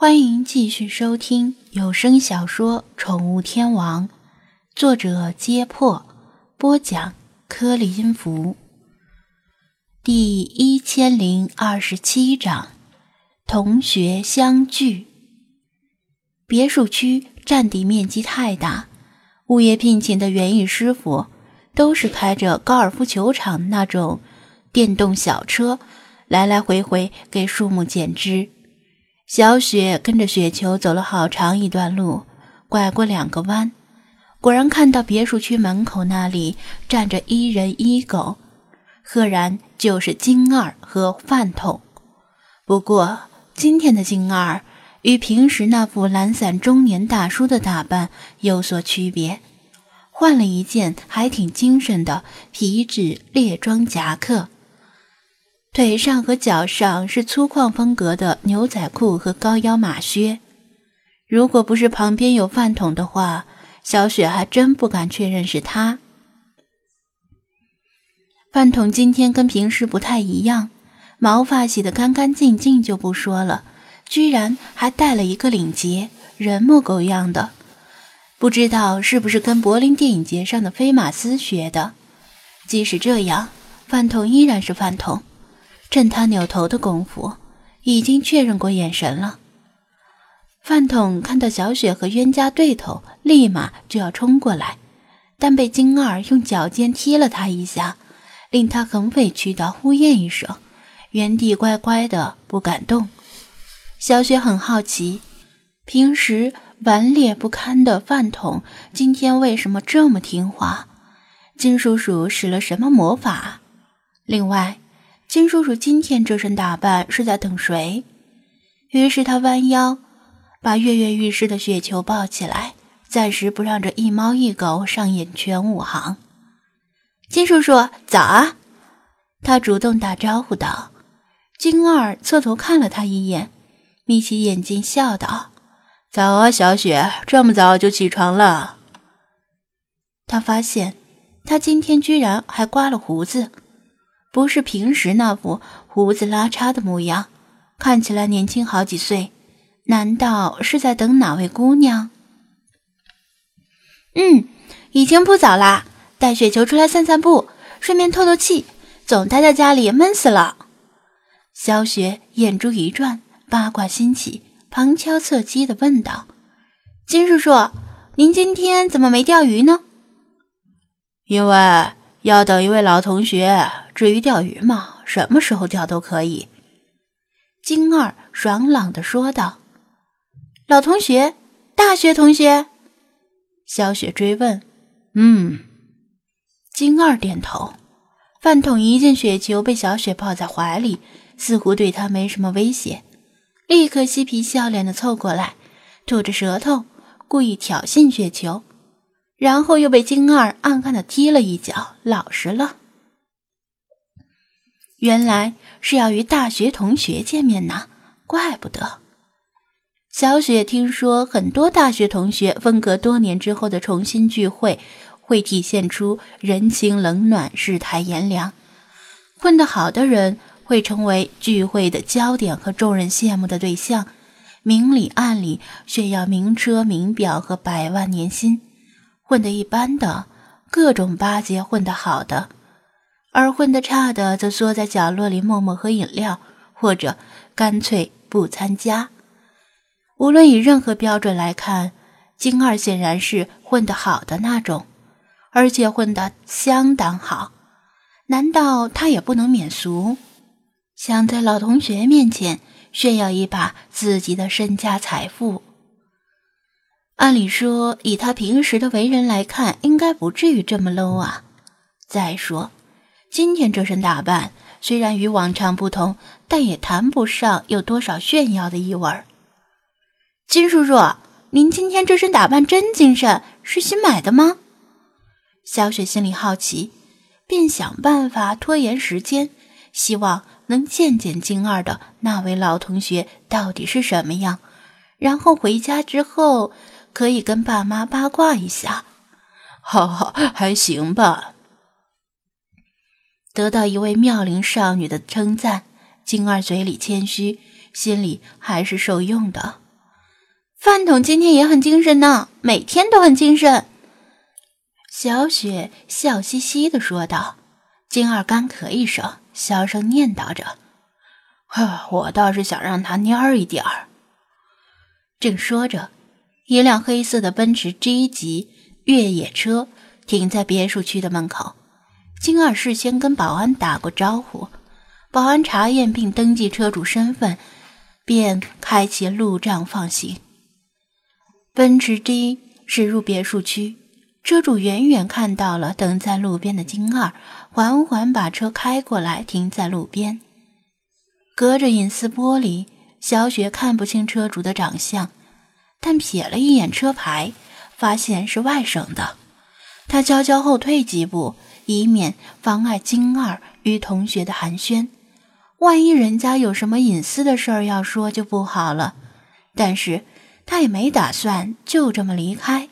欢迎继续收听有声小说《宠物天王》，作者：揭破，播讲：柯林福。第一千零二十七章：同学相聚。别墅区占地面积太大，物业聘请的园艺师傅都是开着高尔夫球场那种电动小车，来来回回给树木剪枝。小雪跟着雪球走了好长一段路，拐过两个弯，果然看到别墅区门口那里站着一人一狗，赫然就是金二和饭桶。不过今天的金二与平时那副懒散中年大叔的打扮有所区别，换了一件还挺精神的皮质猎装夹克。腿上和脚上是粗犷风格的牛仔裤和高腰马靴。如果不是旁边有饭桶的话，小雪还真不敢确认是他。饭桶今天跟平时不太一样，毛发洗得干干净净就不说了，居然还戴了一个领结，人模狗样的。不知道是不是跟柏林电影节上的飞马斯学的。即使这样，饭桶依然是饭桶。趁他扭头的功夫，已经确认过眼神了。饭桶看到小雪和冤家对头，立马就要冲过来，但被金二用脚尖踢了他一下，令他很委屈的呼咽一声，原地乖乖的不敢动。小雪很好奇，平时顽劣不堪的饭桶，今天为什么这么听话？金叔叔使了什么魔法？另外。金叔叔今天这身打扮是在等谁？于是他弯腰，把跃跃欲试的雪球抱起来，暂时不让这一猫一狗上演全武行。金叔叔早啊！他主动打招呼道。金二侧头看了他一眼，眯起眼睛笑道：“早啊，小雪，这么早就起床了。”他发现他今天居然还刮了胡子。不是平时那副胡子拉碴的模样，看起来年轻好几岁。难道是在等哪位姑娘？嗯，已经不早啦，带雪球出来散散步，顺便透透气。总待在家里闷死了。小雪眼珠一转，八卦心起，旁敲侧击的问道：“金叔叔，您今天怎么没钓鱼呢？”因为。要等一位老同学。至于钓鱼嘛，什么时候钓都可以。”金二爽朗的说道。“老同学，大学同学？”小雪追问。“嗯。”金二点头。饭桶一见雪球被小雪抱在怀里，似乎对他没什么威胁，立刻嬉皮笑脸的凑过来，吐着舌头，故意挑衅雪球。然后又被金二暗暗的踢了一脚，老实了。原来是要与大学同学见面呢，怪不得。小雪听说很多大学同学分隔多年之后的重新聚会，会体现出人情冷暖、世态炎凉。混得好的人会成为聚会的焦点和众人羡慕的对象，明里暗里炫耀名车、名表和百万年薪。混得一般的，各种巴结混得好的，而混得差的则缩在角落里默默喝饮料，或者干脆不参加。无论以任何标准来看，金二显然是混得好的那种，而且混得相当好。难道他也不能免俗，想在老同学面前炫耀一把自己的身家财富？按理说，以他平时的为人来看，应该不至于这么 low 啊。再说，今天这身打扮虽然与往常不同，但也谈不上有多少炫耀的意味儿。金叔叔，您今天这身打扮真精神，是新买的吗？小雪心里好奇，便想办法拖延时间，希望能见见金二的那位老同学到底是什么样，然后回家之后。可以跟爸妈八卦一下，哈哈，还行吧。得到一位妙龄少女的称赞，金儿嘴里谦虚，心里还是受用的。饭桶今天也很精神呢，每天都很精神。”小雪笑嘻嘻的说道。金二干咳一声，小声念叨着：“呵，我倒是想让他蔫儿一点儿。”正说着，一辆黑色的奔驰 G 级越野车停在别墅区的门口。金二事先跟保安打过招呼，保安查验并登记车主身份，便开启路障放行。奔驰 G 驶入别墅区。车主远远看到了等在路边的金二，缓缓把车开过来，停在路边。隔着隐私玻璃，小雪看不清车主的长相，但瞥了一眼车牌，发现是外省的。她悄悄后退几步，以免妨碍金二与同学的寒暄。万一人家有什么隐私的事儿要说，就不好了。但是他也没打算就这么离开。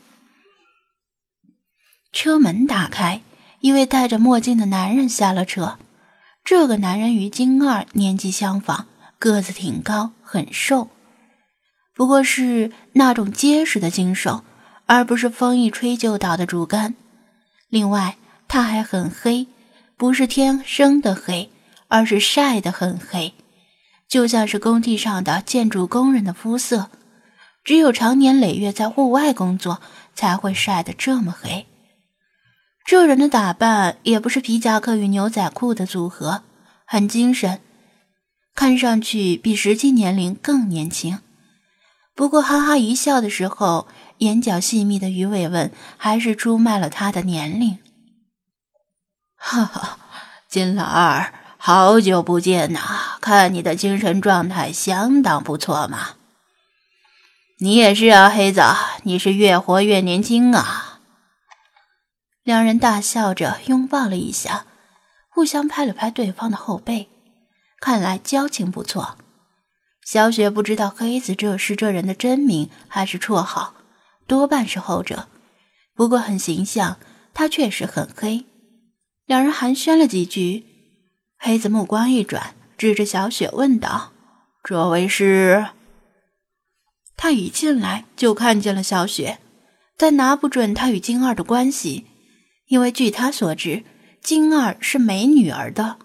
车门打开，一位戴着墨镜的男人下了车。这个男人与金二年纪相仿，个子挺高，很瘦，不过是那种结实的精瘦，而不是风一吹就倒的竹竿。另外，他还很黑，不是天生的黑，而是晒得很黑，就像是工地上的建筑工人的肤色。只有常年累月在户外工作，才会晒得这么黑。这人的打扮也不是皮夹克与牛仔裤的组合，很精神，看上去比实际年龄更年轻。不过哈哈一笑的时候，眼角细密的鱼尾纹还是出卖了他的年龄。哈哈，金老二，好久不见呐！看你的精神状态相当不错嘛。你也是啊，黑子，你是越活越年轻啊。两人大笑着拥抱了一下，互相拍了拍对方的后背，看来交情不错。小雪不知道黑子这是这人的真名还是绰号，多半是后者。不过很形象，他确实很黑。两人寒暄了几句，黑子目光一转，指着小雪问道：“这位是？”他一进来就看见了小雪，但拿不准他与金二的关系。因为据他所知，金二是没女儿的。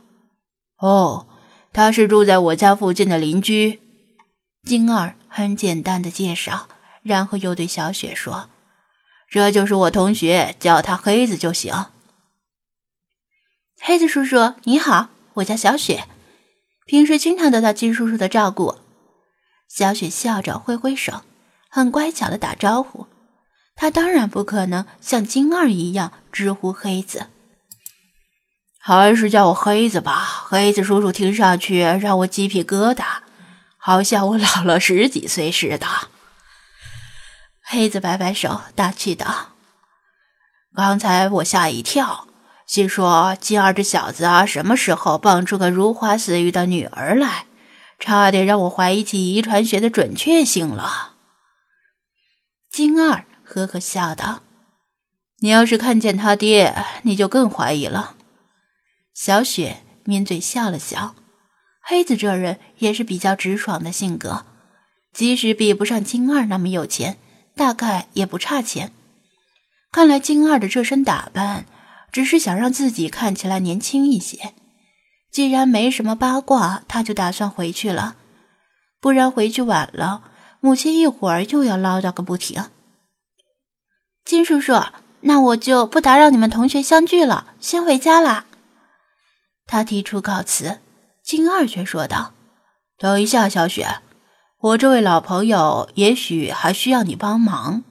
哦，他是住在我家附近的邻居。金二很简单的介绍，然后又对小雪说：“这就是我同学，叫他黑子就行。”黑子叔叔你好，我叫小雪，平时经常得到金叔叔的照顾。小雪笑着挥挥手，很乖巧的打招呼。他当然不可能像金二一样直呼黑子，还是叫我黑子吧。黑子叔叔听上去让我鸡皮疙瘩，好像我老了十几岁似的。黑子摆摆手，大气道：“刚才我吓一跳，心说金二这小子啊，什么时候蹦出个如花似玉的女儿来，差点让我怀疑起遗传学的准确性了。”金二。呵呵笑道：“你要是看见他爹，你就更怀疑了。”小雪抿嘴笑了笑。黑子这人也是比较直爽的性格，即使比不上金二那么有钱，大概也不差钱。看来金二的这身打扮，只是想让自己看起来年轻一些。既然没什么八卦，他就打算回去了，不然回去晚了，母亲一会儿又要唠叨个不停。金叔叔，那我就不打扰你们同学相聚了，先回家啦。他提出告辞，金二却说道：“等一下，小雪，我这位老朋友也许还需要你帮忙。”